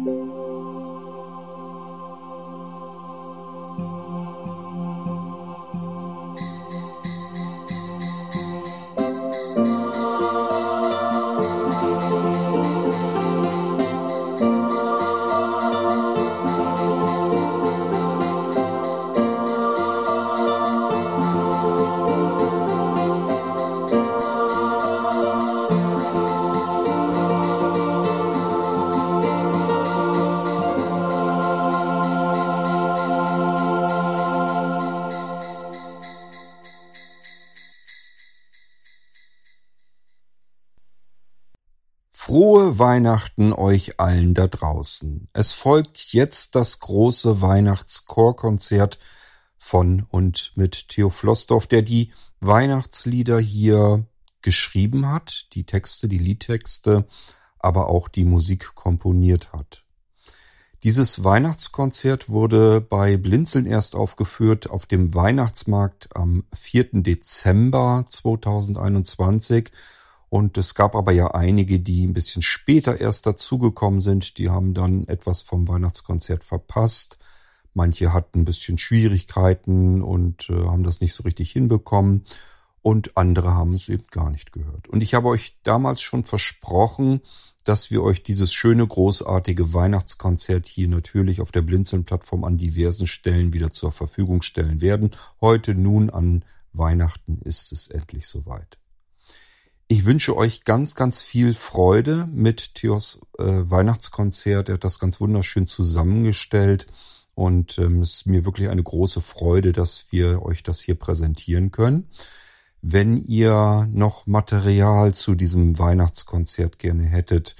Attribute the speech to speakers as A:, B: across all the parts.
A: Oh. Weihnachten euch allen da draußen. Es folgt jetzt das große Weihnachtschorkonzert von und mit Theo Flossdorf, der die Weihnachtslieder hier geschrieben hat, die Texte, die Liedtexte, aber auch die Musik komponiert hat. Dieses Weihnachtskonzert wurde bei Blinzeln erst aufgeführt auf dem Weihnachtsmarkt am 4. Dezember 2021 und es gab aber ja einige, die ein bisschen später erst dazugekommen sind. Die haben dann etwas vom Weihnachtskonzert verpasst. Manche hatten ein bisschen Schwierigkeiten und äh, haben das nicht so richtig hinbekommen. Und andere haben es eben gar nicht gehört. Und ich habe euch damals schon versprochen, dass wir euch dieses schöne, großartige Weihnachtskonzert hier natürlich auf der Blinzeln-Plattform an diversen Stellen wieder zur Verfügung stellen werden. Heute nun an Weihnachten ist es endlich soweit. Ich wünsche euch ganz, ganz viel Freude mit Theos äh, Weihnachtskonzert. Er hat das ganz wunderschön zusammengestellt und ähm, es ist mir wirklich eine große Freude, dass wir euch das hier präsentieren können. Wenn ihr noch Material zu diesem Weihnachtskonzert gerne hättet,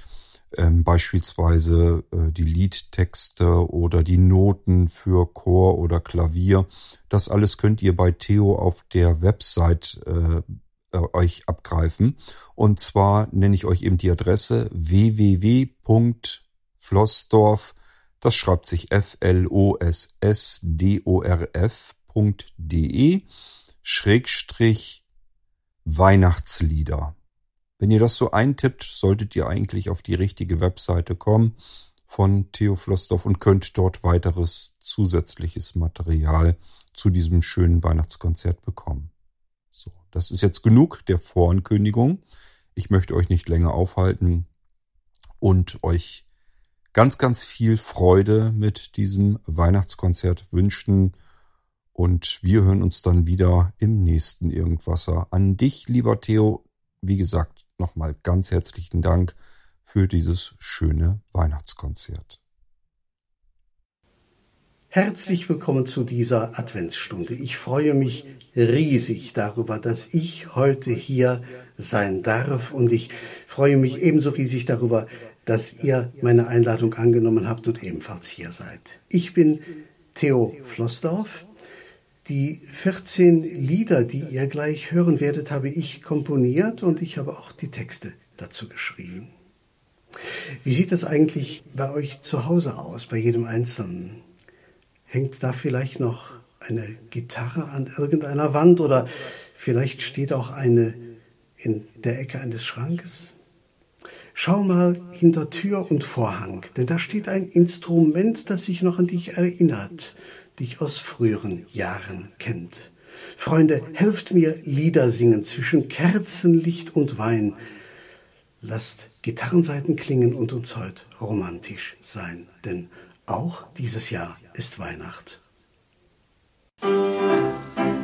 A: ähm, beispielsweise äh, die Liedtexte oder die Noten für Chor oder Klavier, das alles könnt ihr bei Theo auf der Website äh, äh, euch abgreifen. Und zwar nenne ich euch eben die Adresse www.flossdorf, das schreibt sich F-L-O-S-S-D-O-R-F.de Schrägstrich Weihnachtslieder. Wenn ihr das so eintippt, solltet ihr eigentlich auf die richtige Webseite kommen von Theo Flossdorf und könnt dort weiteres zusätzliches Material zu diesem schönen Weihnachtskonzert bekommen. So, das ist jetzt genug der Vorankündigung. Ich möchte euch nicht länger aufhalten und euch ganz, ganz viel Freude mit diesem Weihnachtskonzert wünschen. Und wir hören uns dann wieder im nächsten Irgendwasser. An dich, lieber Theo, wie gesagt, nochmal ganz herzlichen Dank für dieses schöne Weihnachtskonzert.
B: Herzlich willkommen zu dieser Adventsstunde. Ich freue mich riesig darüber, dass ich heute hier sein darf und ich freue mich ebenso riesig darüber, dass ihr meine Einladung angenommen habt und ebenfalls hier seid. Ich bin Theo Flossdorf. Die 14 Lieder, die ihr gleich hören werdet, habe ich komponiert und ich habe auch die Texte dazu geschrieben. Wie sieht das eigentlich bei euch zu Hause aus, bei jedem Einzelnen? Hängt da vielleicht noch eine Gitarre an irgendeiner Wand oder vielleicht steht auch eine in der Ecke eines Schrankes? Schau mal hinter Tür und Vorhang, denn da steht ein Instrument, das sich noch an dich erinnert, dich aus früheren Jahren kennt. Freunde, helft mir Lieder singen zwischen Kerzenlicht und Wein. Lasst Gitarrenseiten klingen und uns heute romantisch sein, denn auch dieses Jahr ist Weihnacht.
C: Jesus,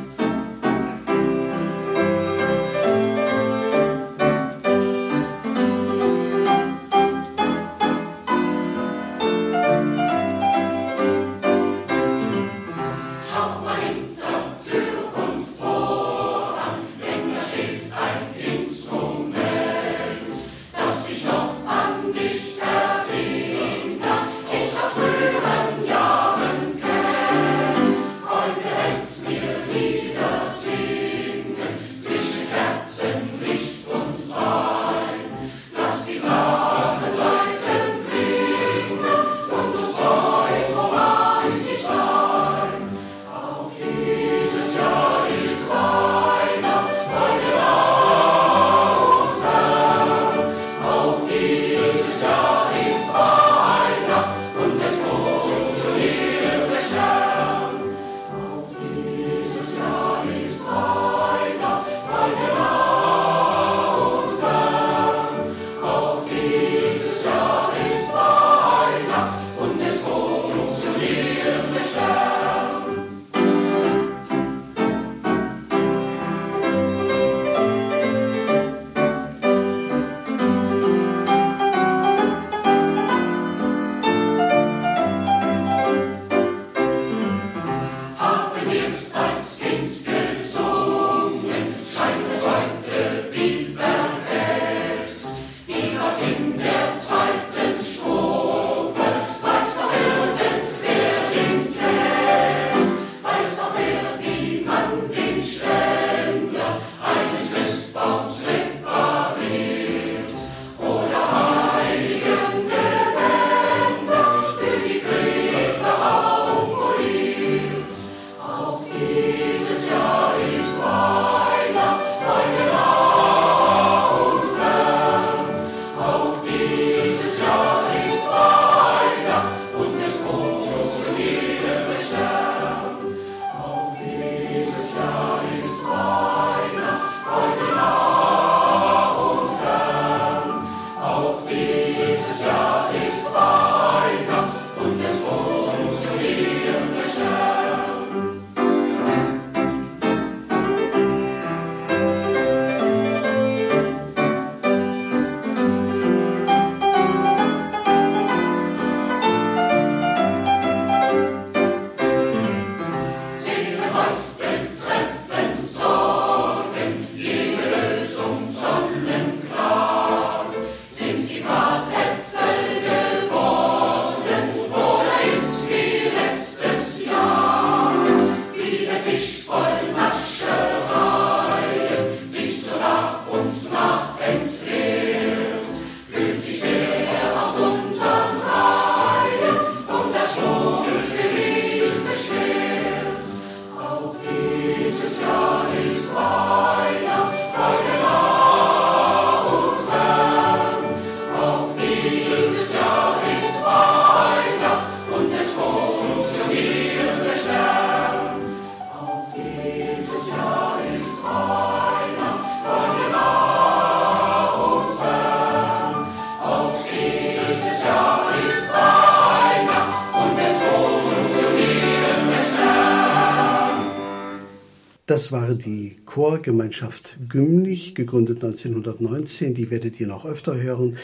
B: Das war die Chorgemeinschaft Gümlich, gegründet 1919. Die werdet ihr noch öfter hören.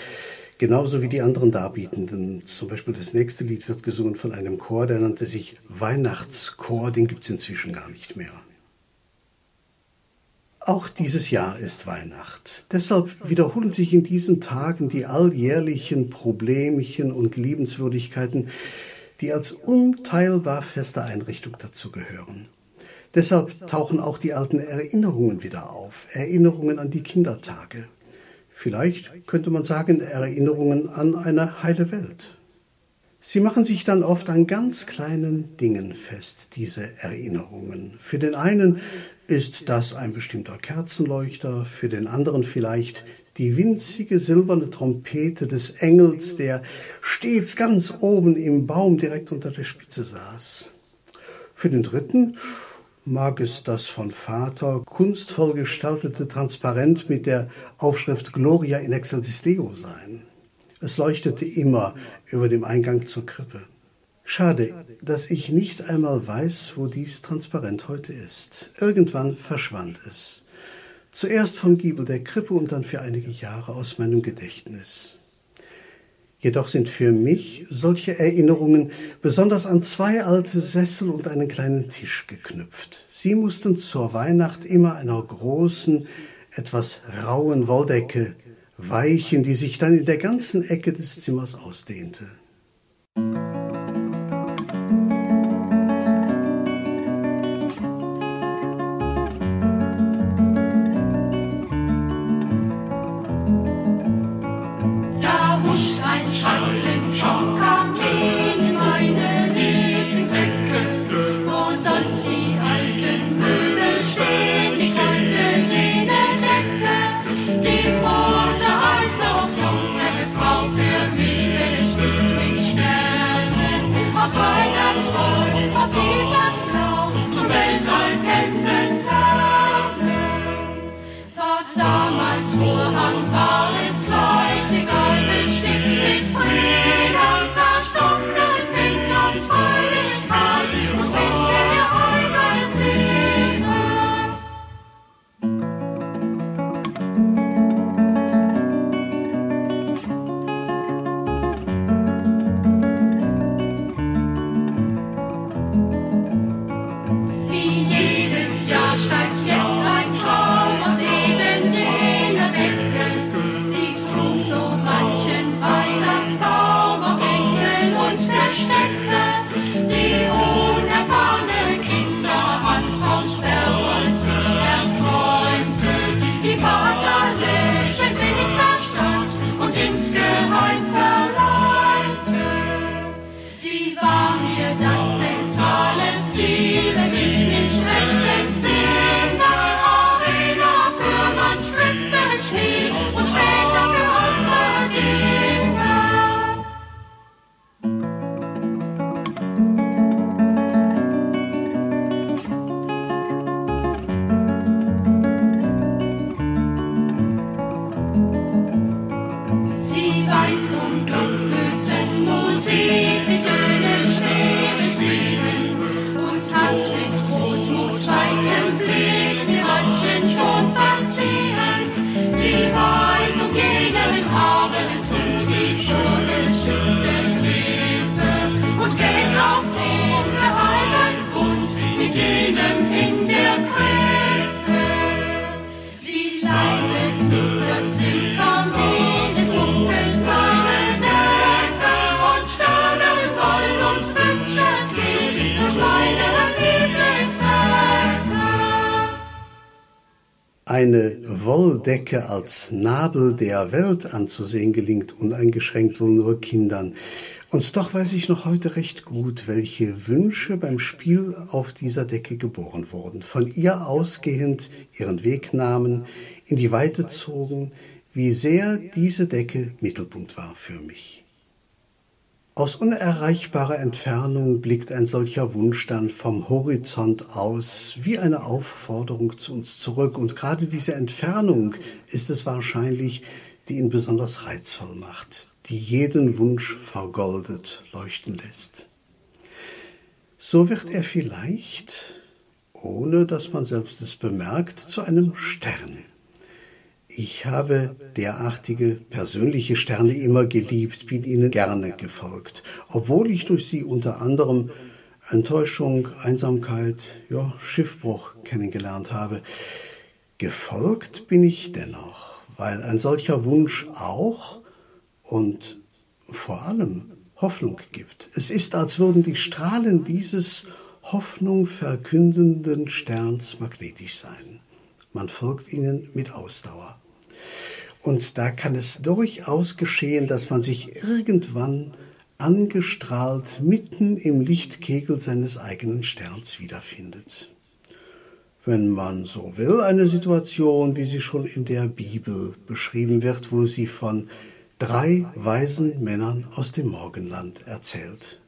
B: Genauso wie die anderen Darbietenden. Zum Beispiel das nächste Lied wird gesungen von einem Chor, der nannte sich Weihnachtschor. Den gibt es inzwischen gar nicht mehr. Auch dieses Jahr ist Weihnacht. Deshalb wiederholen sich in diesen Tagen die alljährlichen Problemchen und Liebenswürdigkeiten, die als unteilbar feste Einrichtung dazugehören. Deshalb tauchen auch die alten Erinnerungen wieder auf, Erinnerungen an die Kindertage. Vielleicht könnte man sagen Erinnerungen an eine heile Welt. Sie machen sich dann oft an ganz kleinen Dingen fest, diese Erinnerungen. Für den einen ist das ein bestimmter Kerzenleuchter, für den anderen vielleicht die winzige silberne Trompete des Engels, der stets ganz oben im Baum direkt unter der Spitze saß. Für den dritten mag es das von Vater kunstvoll gestaltete Transparent mit der Aufschrift Gloria in excelsis Deo sein. Es leuchtete immer über dem Eingang zur Krippe. Schade, dass ich nicht einmal weiß, wo dies Transparent heute ist. Irgendwann verschwand es. Zuerst vom Giebel der Krippe und dann für einige Jahre aus meinem Gedächtnis. Jedoch sind für mich solche Erinnerungen besonders an zwei alte Sessel und einen kleinen Tisch geknüpft. Sie mussten zur Weihnacht immer einer großen, etwas rauen Wolldecke weichen, die sich dann in der ganzen Ecke des Zimmers ausdehnte. Wolldecke als Nabel der Welt anzusehen gelingt uneingeschränkt wohl nur Kindern. Und doch weiß ich noch heute recht gut, welche Wünsche beim Spiel auf dieser Decke geboren wurden, von ihr ausgehend ihren Weg nahmen, in die Weite zogen, wie sehr diese Decke Mittelpunkt war für mich. Aus unerreichbarer Entfernung blickt ein solcher Wunsch dann vom Horizont aus wie eine Aufforderung zu uns zurück, und gerade diese Entfernung ist es wahrscheinlich, die ihn besonders reizvoll macht, die jeden Wunsch vergoldet leuchten lässt. So wird er vielleicht, ohne dass man selbst es bemerkt, zu einem Stern. Ich habe derartige persönliche Sterne immer geliebt, bin ihnen gerne gefolgt, obwohl ich durch sie unter anderem Enttäuschung, Einsamkeit, ja, Schiffbruch kennengelernt habe. Gefolgt bin ich dennoch, weil ein solcher Wunsch auch und vor allem Hoffnung gibt. Es ist, als würden die Strahlen dieses Hoffnung verkündenden Sterns magnetisch sein. Man folgt ihnen mit Ausdauer. Und da kann es durchaus geschehen, dass man sich irgendwann angestrahlt mitten im Lichtkegel seines eigenen Sterns wiederfindet. Wenn man so will, eine Situation, wie sie schon in der Bibel beschrieben wird, wo sie von drei weisen Männern aus dem Morgenland erzählt.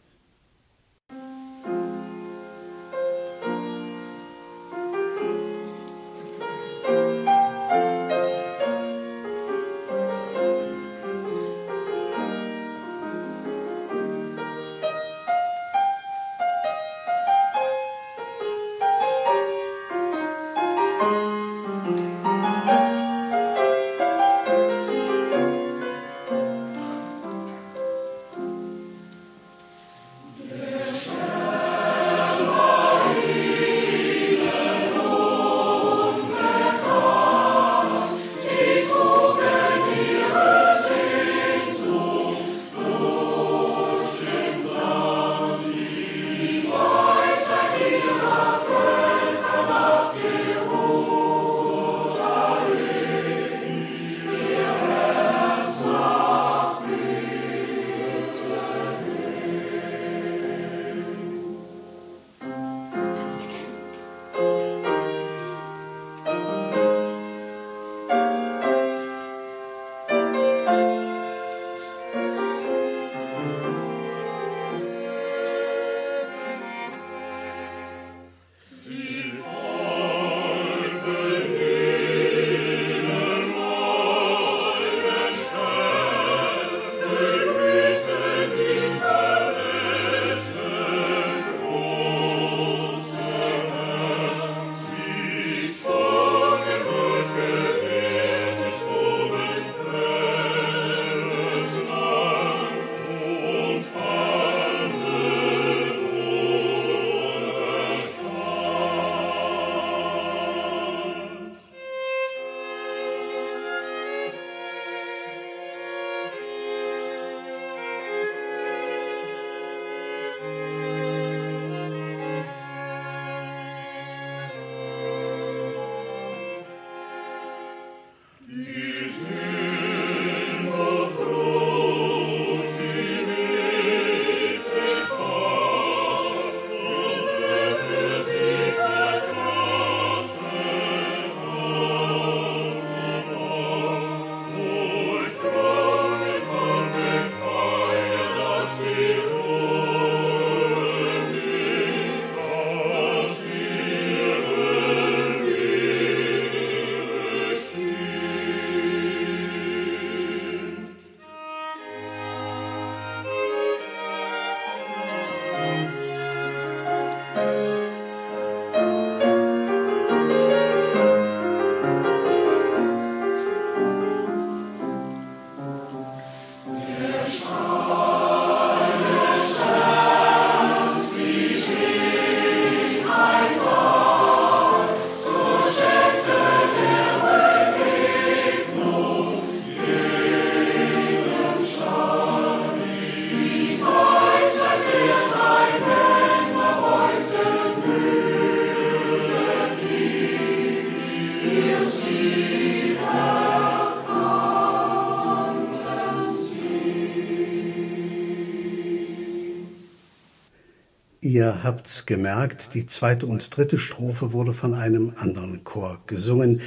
C: Ihr habt's gemerkt, die zweite und dritte Strophe wurde von einem anderen Chor gesungen.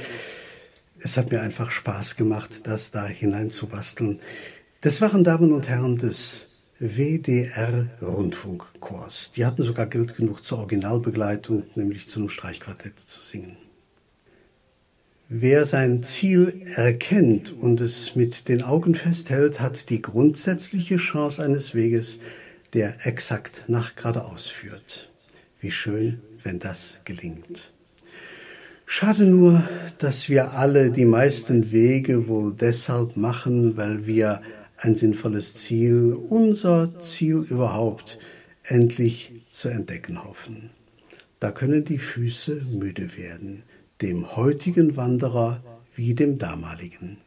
C: Es hat mir einfach Spaß gemacht, das da hineinzubasteln. Das waren Damen und Herren des WDR Rundfunkchors. Die hatten sogar Geld genug zur Originalbegleitung, nämlich zu einem Streichquartett zu singen. Wer sein Ziel erkennt und es mit den Augen festhält, hat die grundsätzliche Chance eines Weges, der exakt nach geradeaus führt. Wie schön, wenn das gelingt. Schade nur, dass wir alle die meisten Wege wohl deshalb machen, weil wir ein sinnvolles Ziel, unser Ziel überhaupt, endlich zu entdecken hoffen. Da können die Füße müde werden dem heutigen Wanderer wie dem damaligen.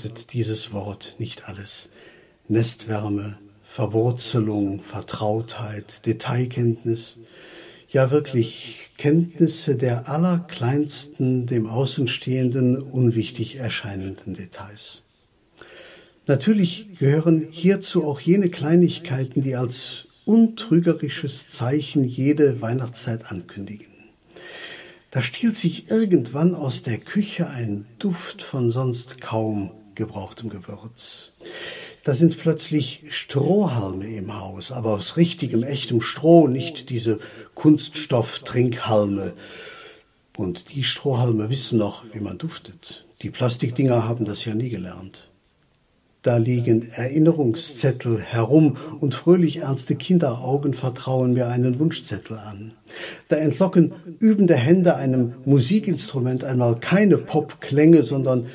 C: Bedeutet dieses Wort nicht alles. Nestwärme, Verwurzelung, Vertrautheit, Detailkenntnis, ja wirklich Kenntnisse der allerkleinsten, dem Außenstehenden unwichtig erscheinenden Details.
B: Natürlich gehören hierzu auch jene Kleinigkeiten, die als untrügerisches Zeichen jede Weihnachtszeit ankündigen. Da stiehlt sich irgendwann aus der Küche ein Duft von sonst kaum gebrauchtem Gewürz. Da sind plötzlich Strohhalme im Haus, aber aus richtigem, echtem Stroh, nicht diese Kunststoff-Trinkhalme. Und die Strohhalme wissen noch, wie man duftet. Die Plastikdinger haben das ja nie gelernt. Da liegen Erinnerungszettel herum und fröhlich ernste Kinderaugen vertrauen mir einen Wunschzettel an. Da entlocken übende Hände einem Musikinstrument einmal keine Popklänge, sondern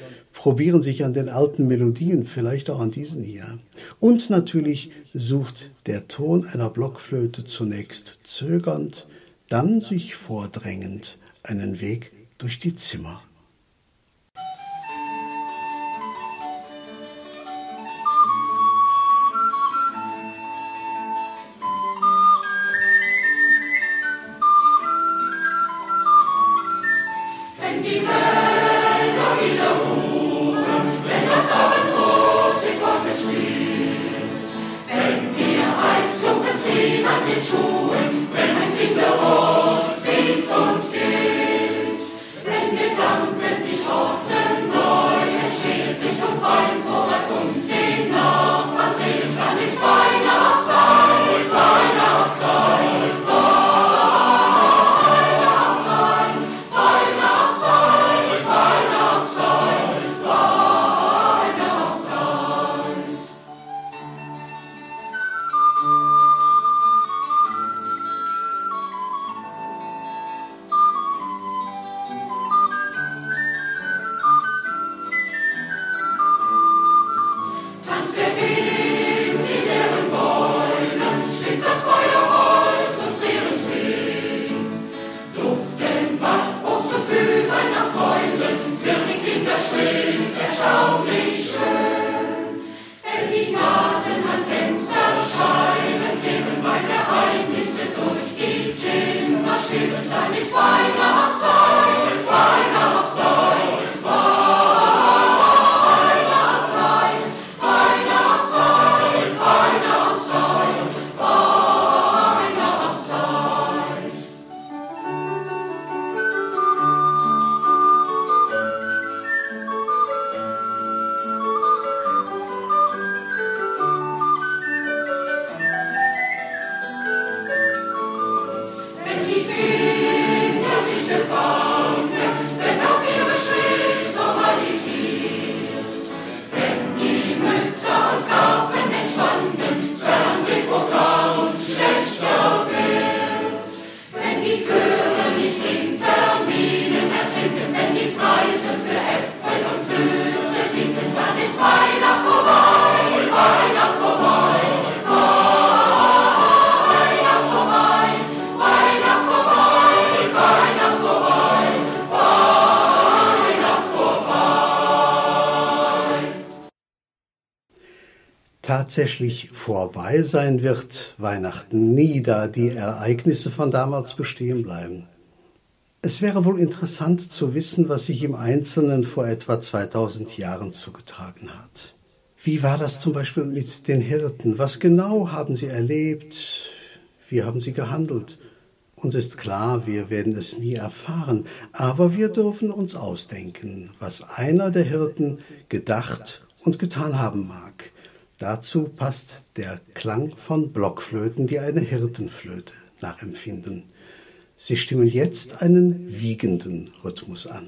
B: probieren sich an den alten Melodien, vielleicht auch an diesen hier. Und natürlich sucht der Ton einer Blockflöte zunächst zögernd, dann sich vordrängend einen Weg durch die Zimmer. Tatsächlich vorbei sein wird Weihnachten nie, da die Ereignisse von damals bestehen bleiben. Es wäre wohl interessant zu wissen, was sich im Einzelnen vor etwa 2000 Jahren zugetragen hat. Wie war das zum Beispiel mit den Hirten? Was genau haben sie erlebt? Wie haben sie gehandelt? Uns ist klar, wir werden es nie erfahren, aber wir dürfen uns ausdenken, was einer der Hirten gedacht und getan haben mag. Dazu passt der Klang von Blockflöten, die eine Hirtenflöte nachempfinden. Sie stimmen jetzt einen wiegenden Rhythmus an.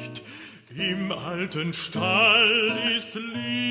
D: im alten Stall ist Licht.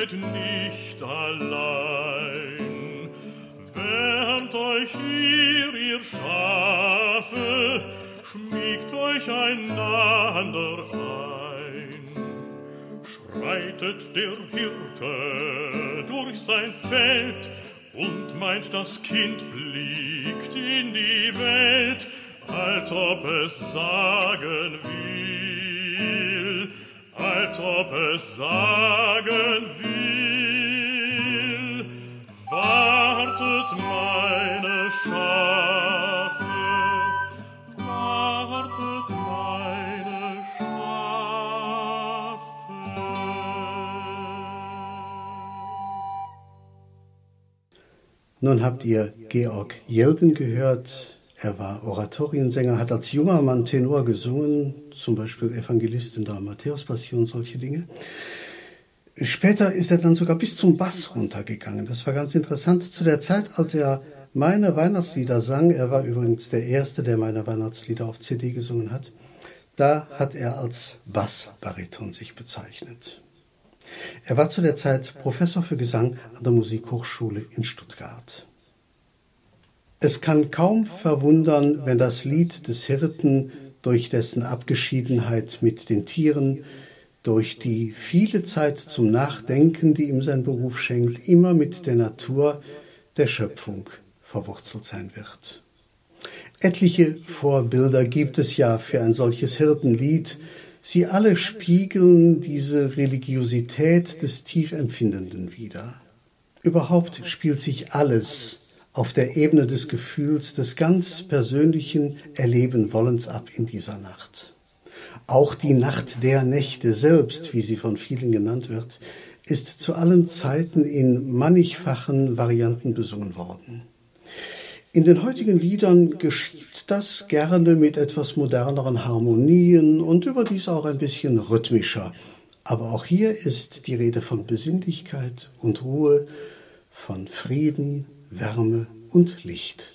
D: seid nicht allein. Wärmt euch hier, ihr Schafe, schmiegt euch einander ein. Schreitet der Hirte durch sein Feld und meint, das Kind blickt in die Welt, als ob es sagen will, als ob es sagen will, wartet meine Schafe, wartet meine Schafe.
B: Nun habt ihr Georg Jelden gehört, er war Oratoriensänger, hat als junger Mann Tenor gesungen, zum Beispiel Evangelist in der Matthäus-Passion, solche Dinge. Später ist er dann sogar bis zum Bass runtergegangen. Das war ganz interessant. Zu der Zeit, als er meine Weihnachtslieder sang, er war übrigens der Erste, der meine Weihnachtslieder auf CD gesungen hat, da hat er als Bassbariton sich bezeichnet. Er war zu der Zeit Professor für Gesang an der Musikhochschule in Stuttgart. Es kann kaum verwundern, wenn das Lied des Hirten durch dessen Abgeschiedenheit mit den Tieren, durch die viele Zeit zum Nachdenken, die ihm sein Beruf schenkt, immer mit der Natur der Schöpfung verwurzelt sein wird. Etliche Vorbilder gibt es ja für ein solches Hirtenlied. Sie alle spiegeln diese Religiosität des Tiefempfindenden wider. Überhaupt spielt sich alles auf der Ebene des Gefühls, des ganz persönlichen Erleben Wollens ab in dieser Nacht. Auch die Nacht der Nächte selbst, wie sie von vielen genannt wird, ist zu allen Zeiten in mannigfachen Varianten besungen worden. In den heutigen Liedern geschieht das gerne mit etwas moderneren Harmonien und überdies auch ein bisschen rhythmischer. Aber auch hier ist die Rede von Besinnlichkeit und Ruhe, von Frieden, Wärme und Licht.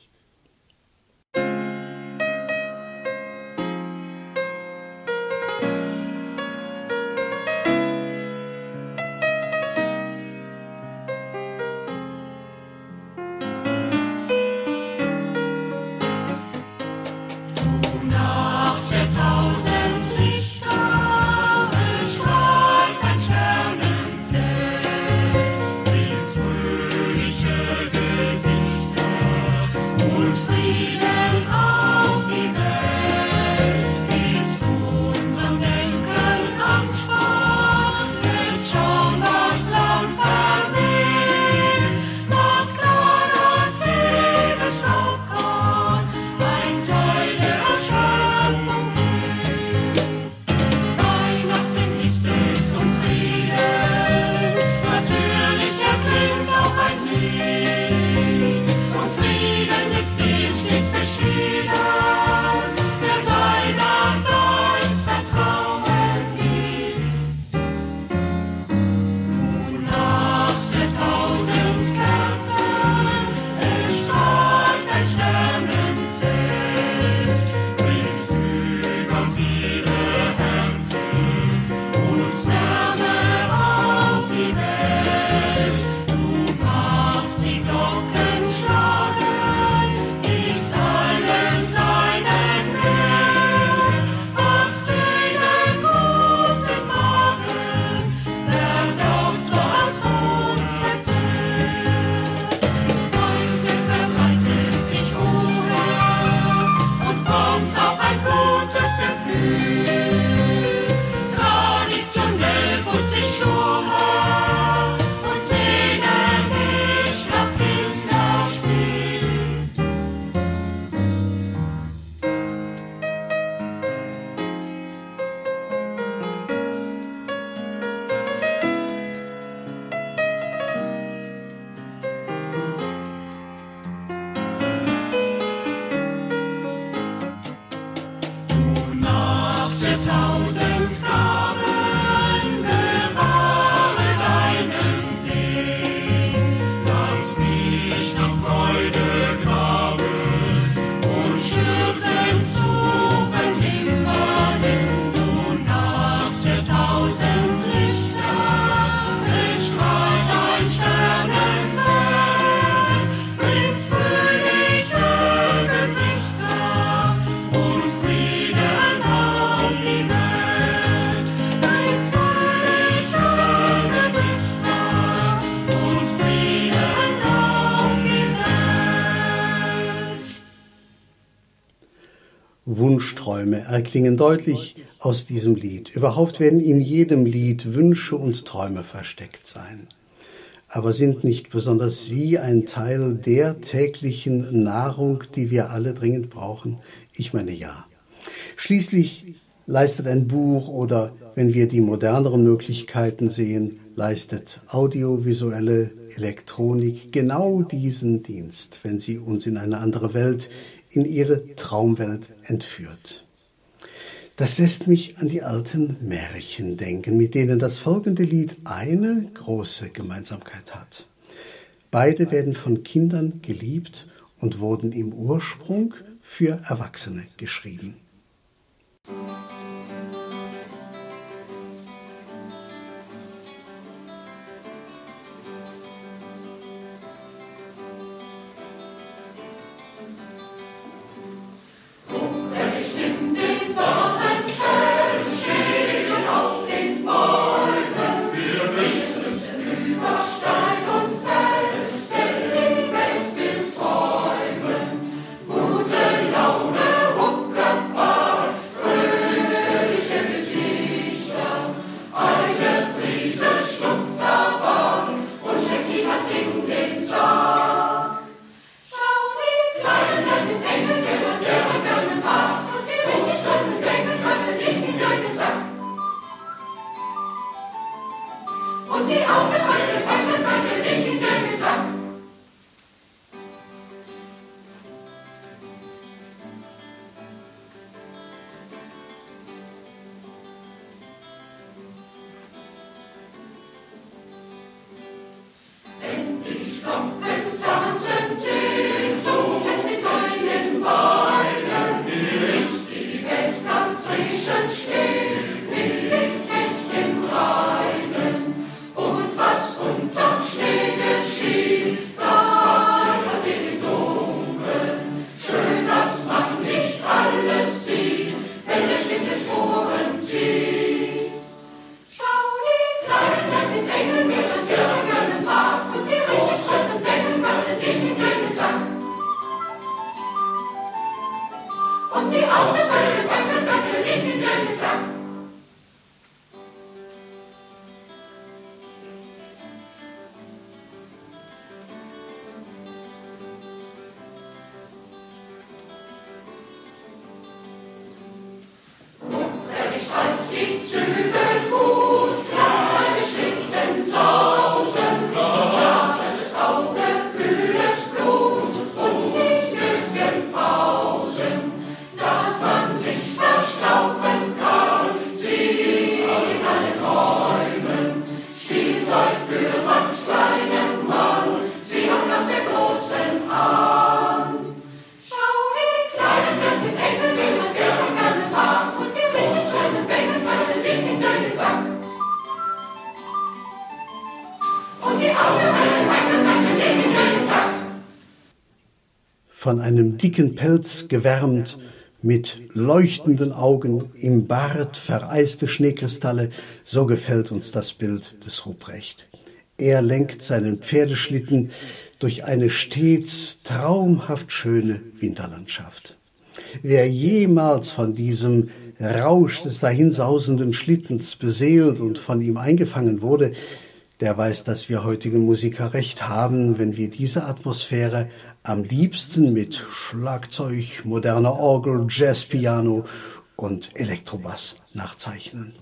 C: Erklingen deutlich aus diesem Lied. Überhaupt werden in jedem Lied Wünsche und Träume versteckt sein. Aber sind nicht besonders Sie ein Teil der täglichen Nahrung, die wir alle dringend brauchen? Ich meine ja. Schließlich leistet ein Buch oder, wenn wir die moderneren Möglichkeiten sehen, leistet audiovisuelle Elektronik genau diesen Dienst, wenn sie uns in eine andere Welt, in ihre Traumwelt entführt. Das lässt mich an die alten Märchen denken, mit denen das folgende Lied eine große Gemeinsamkeit hat. Beide werden von Kindern geliebt und wurden im Ursprung für Erwachsene geschrieben. Von einem dicken Pelz gewärmt, mit leuchtenden Augen, im Bart vereiste Schneekristalle, so gefällt uns das Bild des Ruprecht. Er lenkt seinen Pferdeschlitten durch eine stets traumhaft schöne Winterlandschaft. Wer jemals von diesem Rausch des dahinsausenden Schlittens beseelt und von ihm eingefangen wurde, der weiß, dass wir heutigen Musiker recht haben, wenn wir diese Atmosphäre am liebsten mit Schlagzeug, moderner Orgel, Jazzpiano und Elektrobass nachzeichnen.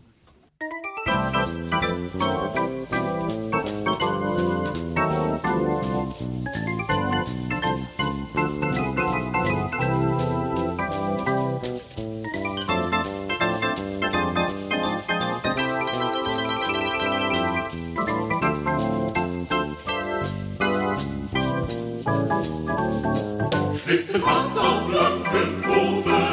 D: Schlittenfahrt auf Blankenhofe und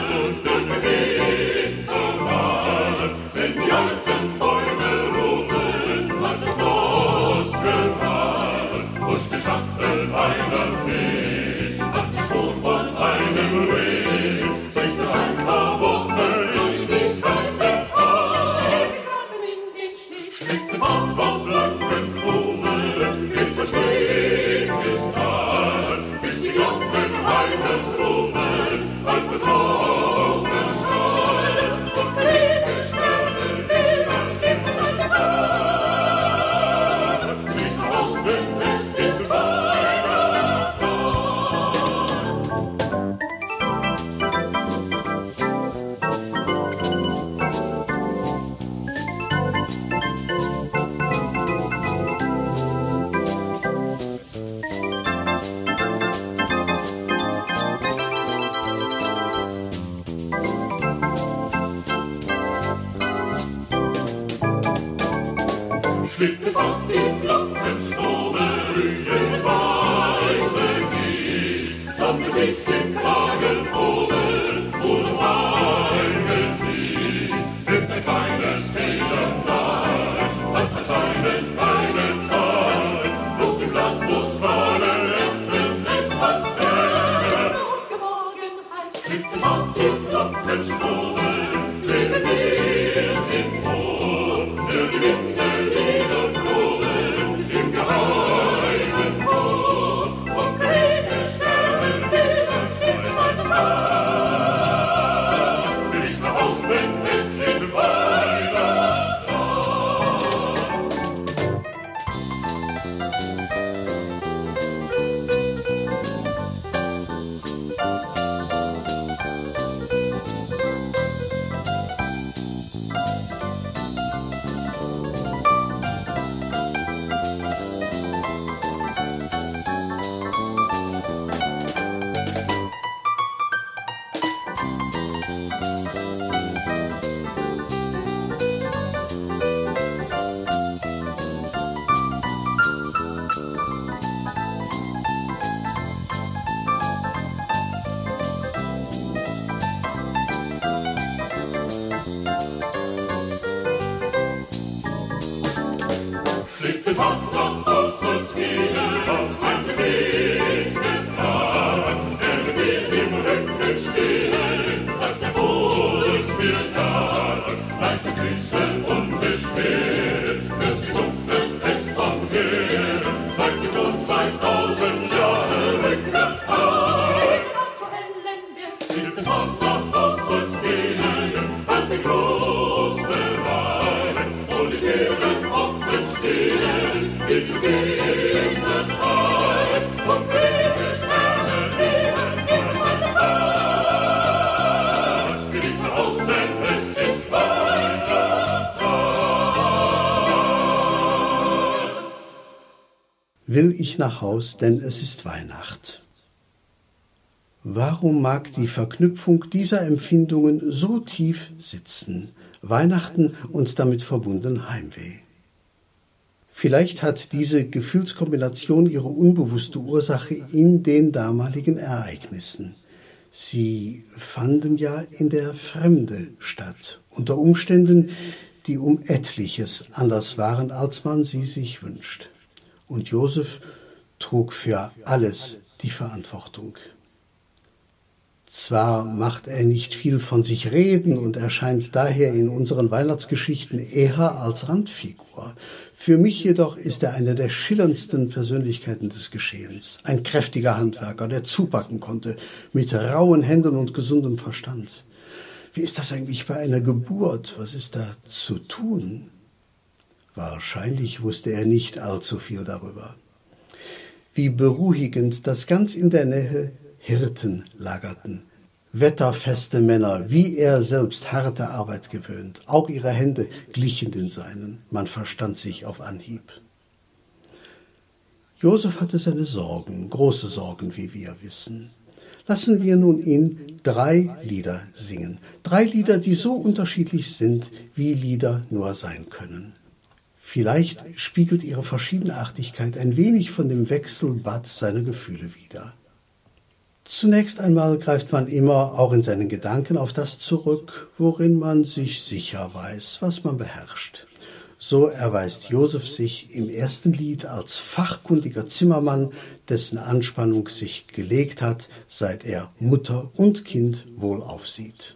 B: ich nach Haus, denn es ist Weihnacht. Warum mag die Verknüpfung dieser Empfindungen so tief sitzen? Weihnachten und damit verbunden Heimweh. Vielleicht hat diese Gefühlskombination ihre unbewusste Ursache in den damaligen Ereignissen. Sie fanden ja in der Fremde statt, unter Umständen, die um etliches anders waren, als man sie sich wünscht und Josef trug für alles die Verantwortung. Zwar macht er nicht viel von sich reden und erscheint daher in unseren Weihnachtsgeschichten eher als Randfigur. Für mich jedoch ist er eine der schillerndsten Persönlichkeiten des Geschehens. Ein kräftiger Handwerker, der zupacken konnte, mit rauen Händen und gesundem Verstand. Wie ist das eigentlich bei einer Geburt? Was ist da zu tun? Wahrscheinlich wusste er nicht allzu viel darüber. Wie beruhigend, dass ganz in der Nähe Hirten lagerten, wetterfeste Männer, wie er selbst harte Arbeit gewöhnt. Auch ihre Hände glichen den seinen. Man verstand sich auf Anhieb. Josef hatte seine Sorgen, große Sorgen, wie wir wissen. Lassen wir nun ihn drei Lieder singen. Drei Lieder, die so unterschiedlich sind, wie Lieder nur sein können. Vielleicht spiegelt ihre Verschiedenartigkeit ein wenig von dem Wechselbad seiner Gefühle wider. Zunächst einmal greift man immer auch in seinen Gedanken auf das zurück, worin man sich sicher weiß, was man beherrscht. So erweist Josef sich im ersten Lied als fachkundiger Zimmermann, dessen Anspannung sich gelegt hat, seit er Mutter und Kind wohl aufsieht.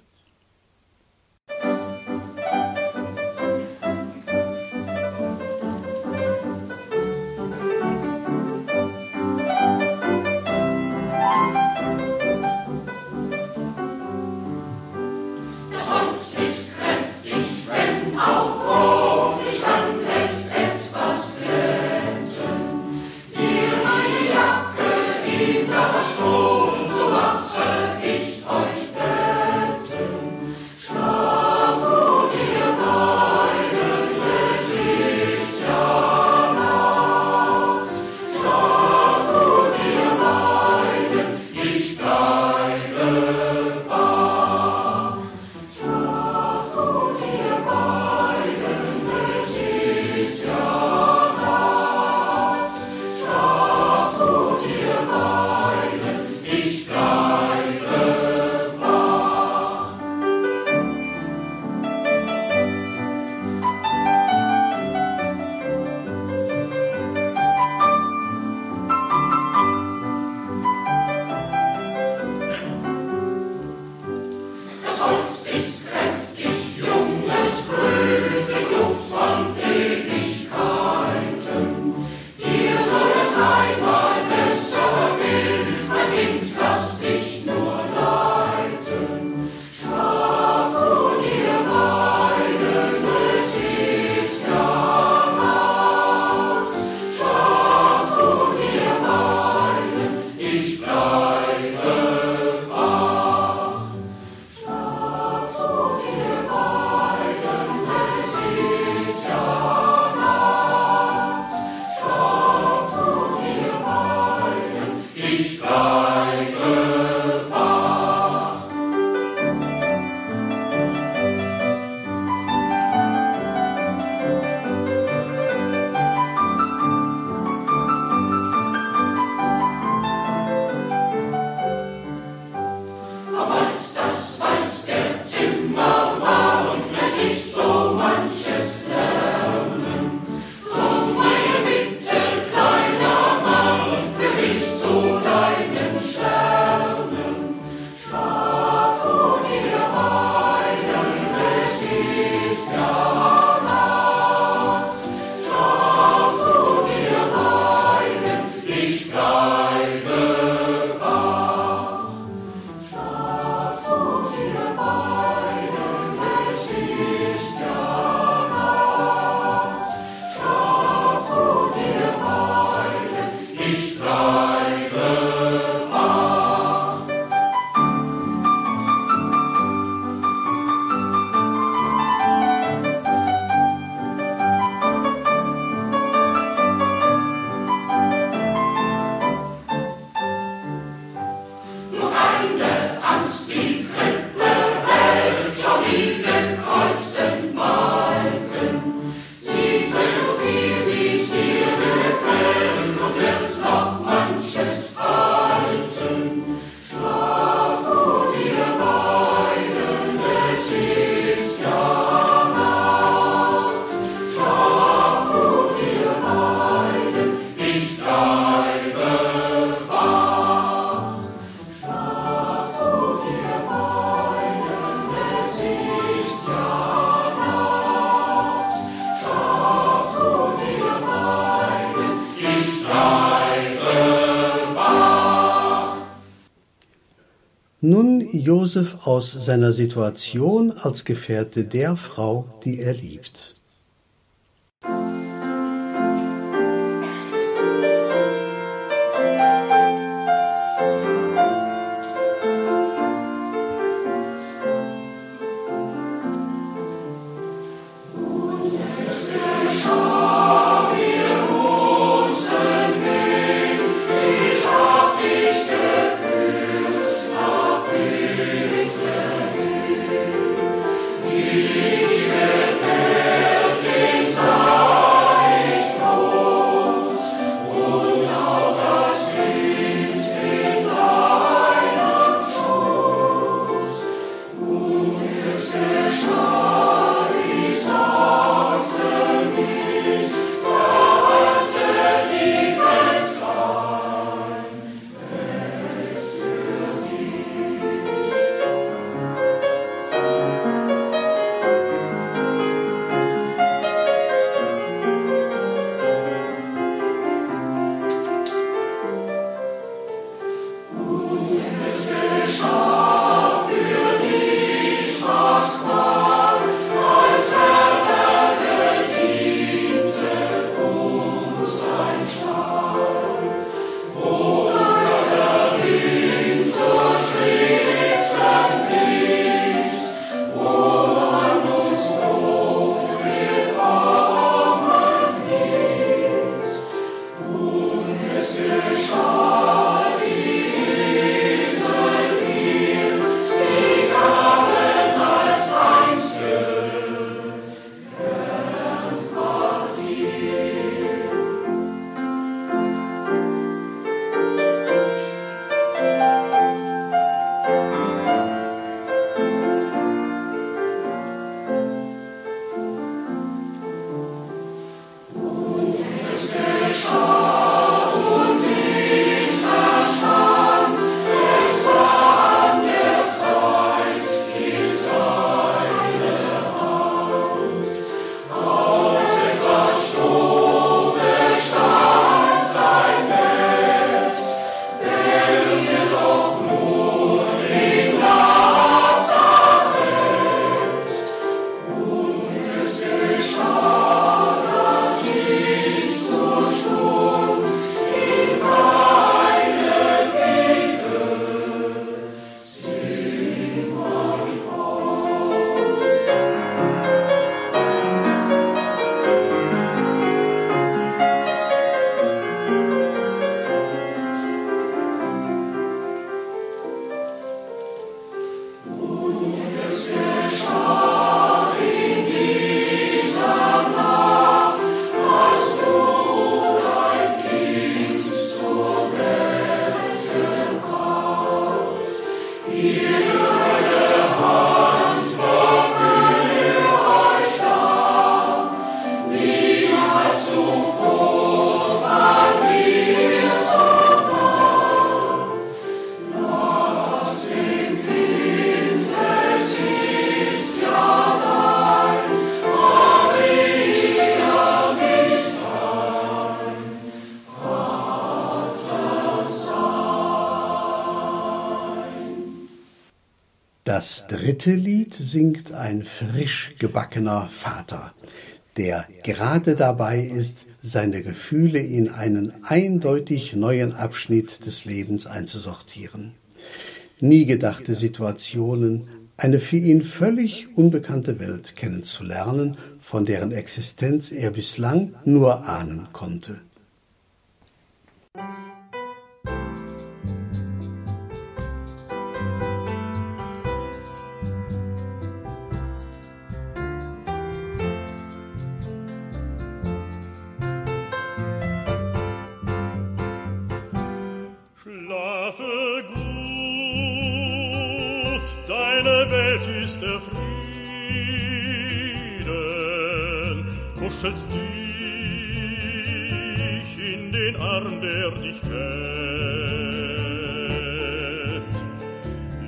C: Aus seiner Situation als Gefährte der Frau, die er liebt. Dritte Lied singt ein frisch gebackener Vater, der gerade dabei ist, seine Gefühle in einen eindeutig neuen Abschnitt des Lebens einzusortieren. Nie gedachte Situationen, eine für ihn völlig unbekannte Welt kennenzulernen, von deren Existenz er bislang nur ahnen konnte.
D: Den Arm, der dich hält.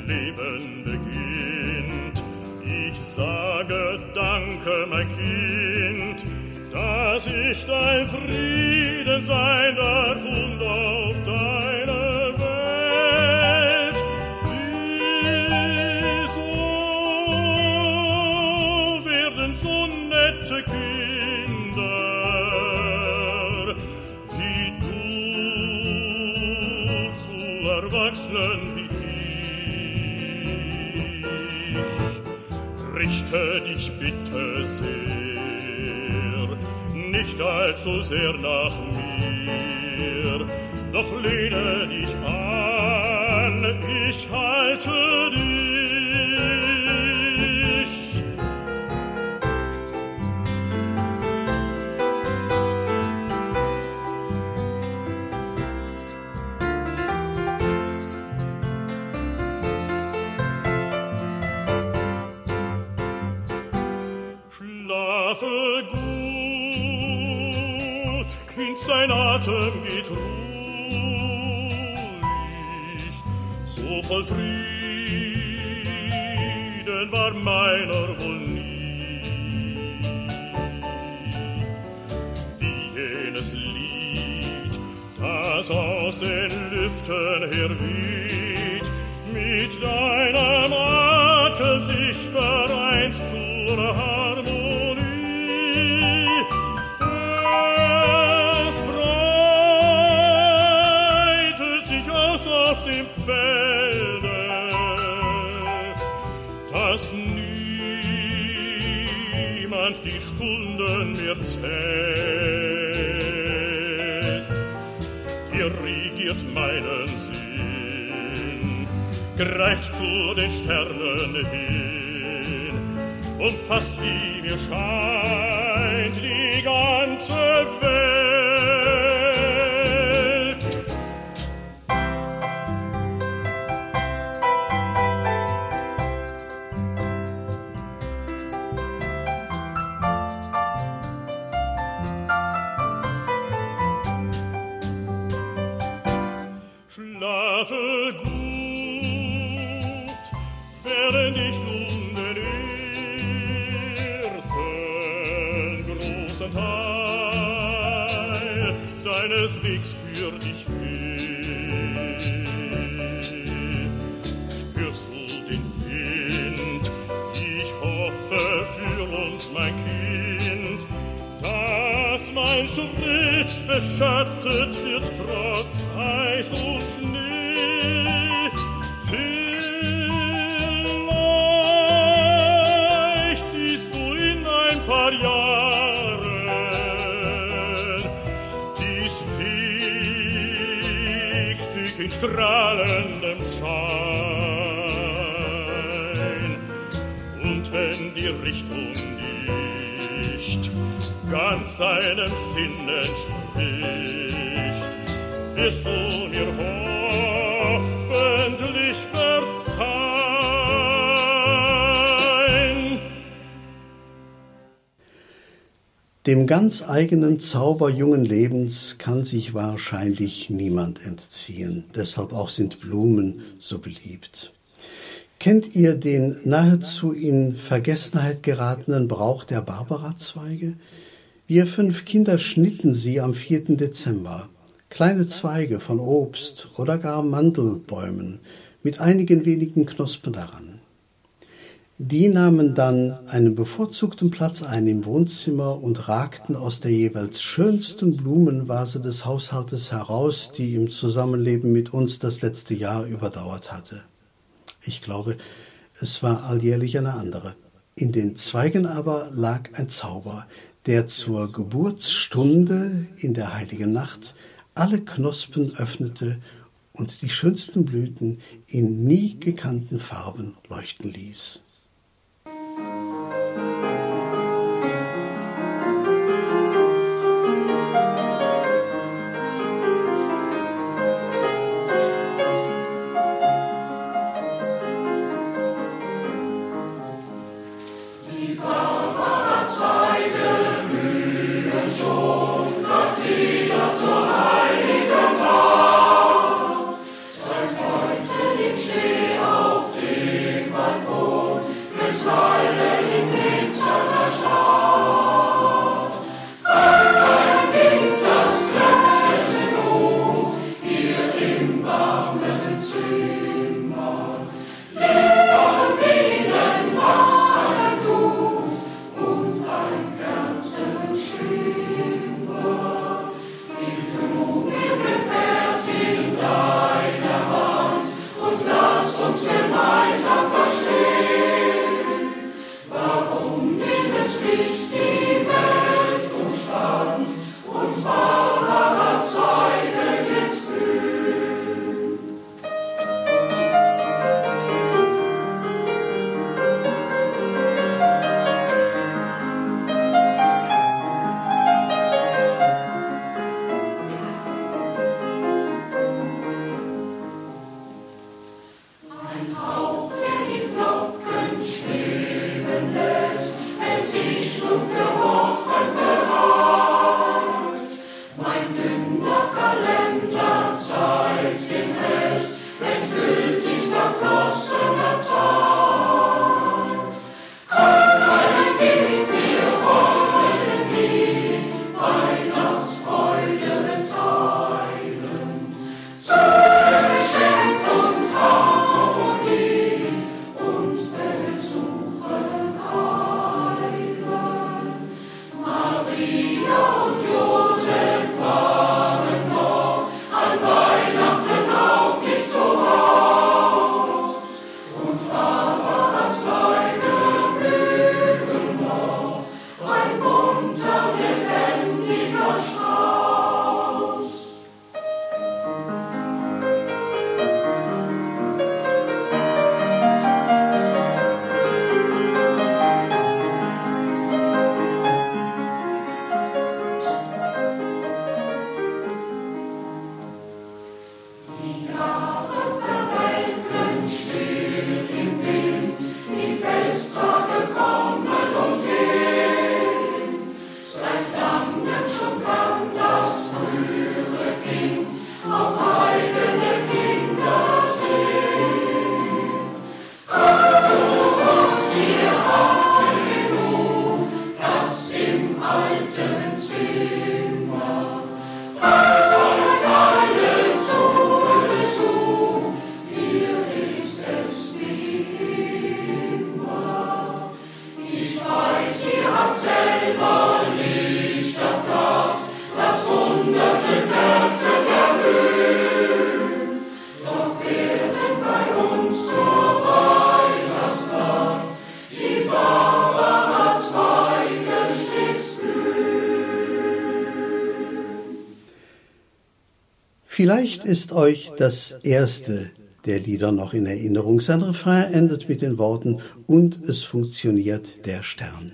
D: Leben beginnt, ich sage Danke, mein Kind, dass ich dein Frieden sein darf und auf nicht allzu sehr nach mir, doch lehne dich an, so voll Dem ganz
B: eigenen Zauber jungen Lebens kann sich wahrscheinlich niemand entziehen. Deshalb auch sind Blumen so beliebt. Kennt ihr den nahezu in Vergessenheit geratenen Brauch der Barbarazweige? Wir fünf Kinder schnitten sie am 4. Dezember. Kleine Zweige von Obst oder gar Mandelbäumen mit einigen wenigen Knospen daran. Die nahmen dann einen bevorzugten Platz ein im Wohnzimmer und ragten aus der jeweils schönsten Blumenvase des Haushaltes heraus, die im Zusammenleben mit uns das letzte Jahr überdauert hatte. Ich glaube, es war alljährlich eine andere. In den Zweigen aber lag ein Zauber, der zur Geburtsstunde in der heiligen Nacht alle Knospen öffnete und die schönsten Blüten in nie gekannten Farben leuchten ließ.
D: Vielleicht ist euch das erste der Lieder noch in Erinnerung. Sein Refrain endet mit den Worten und es funktioniert der Stern.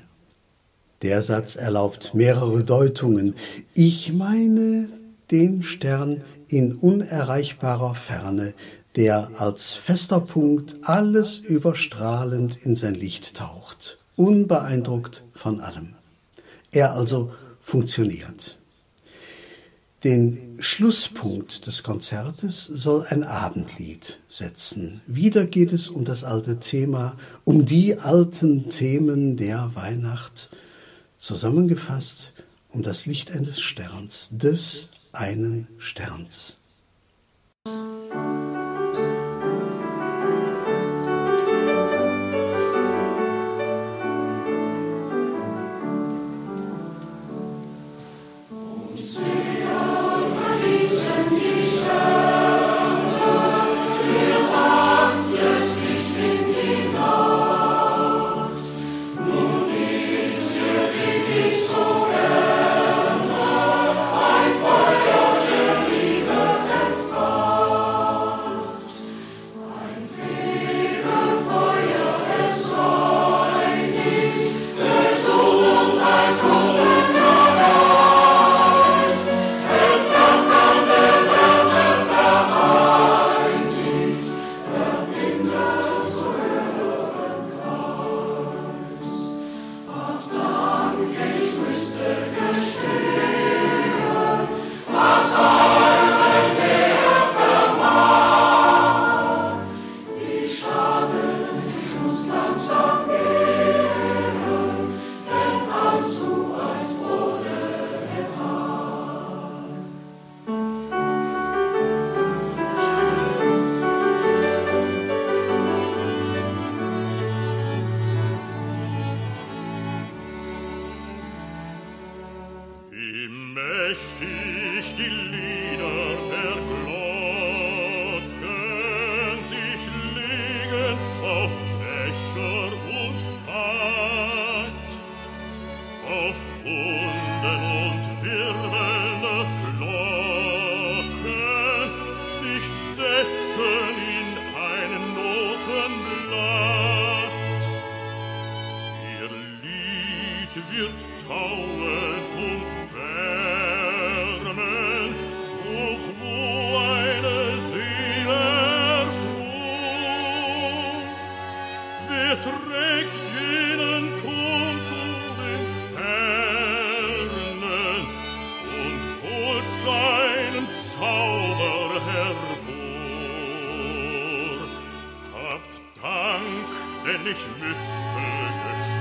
D: Der Satz erlaubt mehrere Deutungen. Ich meine den Stern in unerreichbarer Ferne, der als fester Punkt alles überstrahlend in sein Licht taucht, unbeeindruckt von allem. Er also funktioniert. Den Schlusspunkt des Konzertes soll ein Abendlied setzen. Wieder geht es um das alte Thema, um die alten Themen der Weihnacht, zusammengefasst um das Licht eines Sterns, des einen Sterns.
B: ich müsste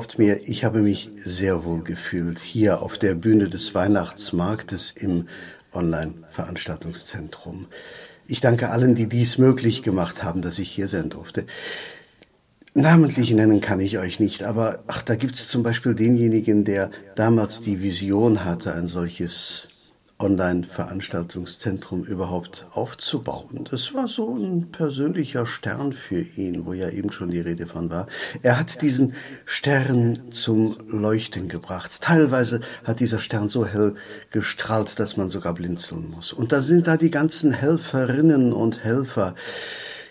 B: Glaubt mir, ich habe mich sehr wohl gefühlt hier auf der Bühne des Weihnachtsmarktes im Online-Veranstaltungszentrum. Ich danke allen, die dies möglich gemacht haben, dass ich hier sein durfte. Namentlich nennen kann ich euch nicht, aber ach, da gibt's zum Beispiel denjenigen, der damals die Vision hatte, ein solches Online-Veranstaltungszentrum überhaupt aufzubauen. Das war so ein persönlicher Stern für ihn, wo ja eben schon die Rede von war. Er hat diesen Stern zum Leuchten gebracht. Teilweise hat dieser Stern so hell gestrahlt, dass man sogar blinzeln muss. Und da sind da die ganzen Helferinnen und Helfer,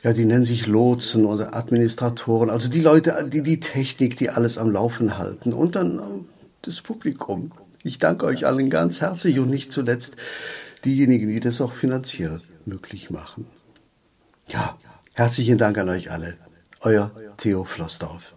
B: ja, die nennen sich Lotsen oder Administratoren, also die Leute, die die Technik, die alles am Laufen halten und dann ähm, das Publikum. Ich danke euch allen ganz herzlich und nicht zuletzt diejenigen, die das auch finanziell möglich machen. Ja, herzlichen Dank an euch alle. Euer Theo Flossdorf.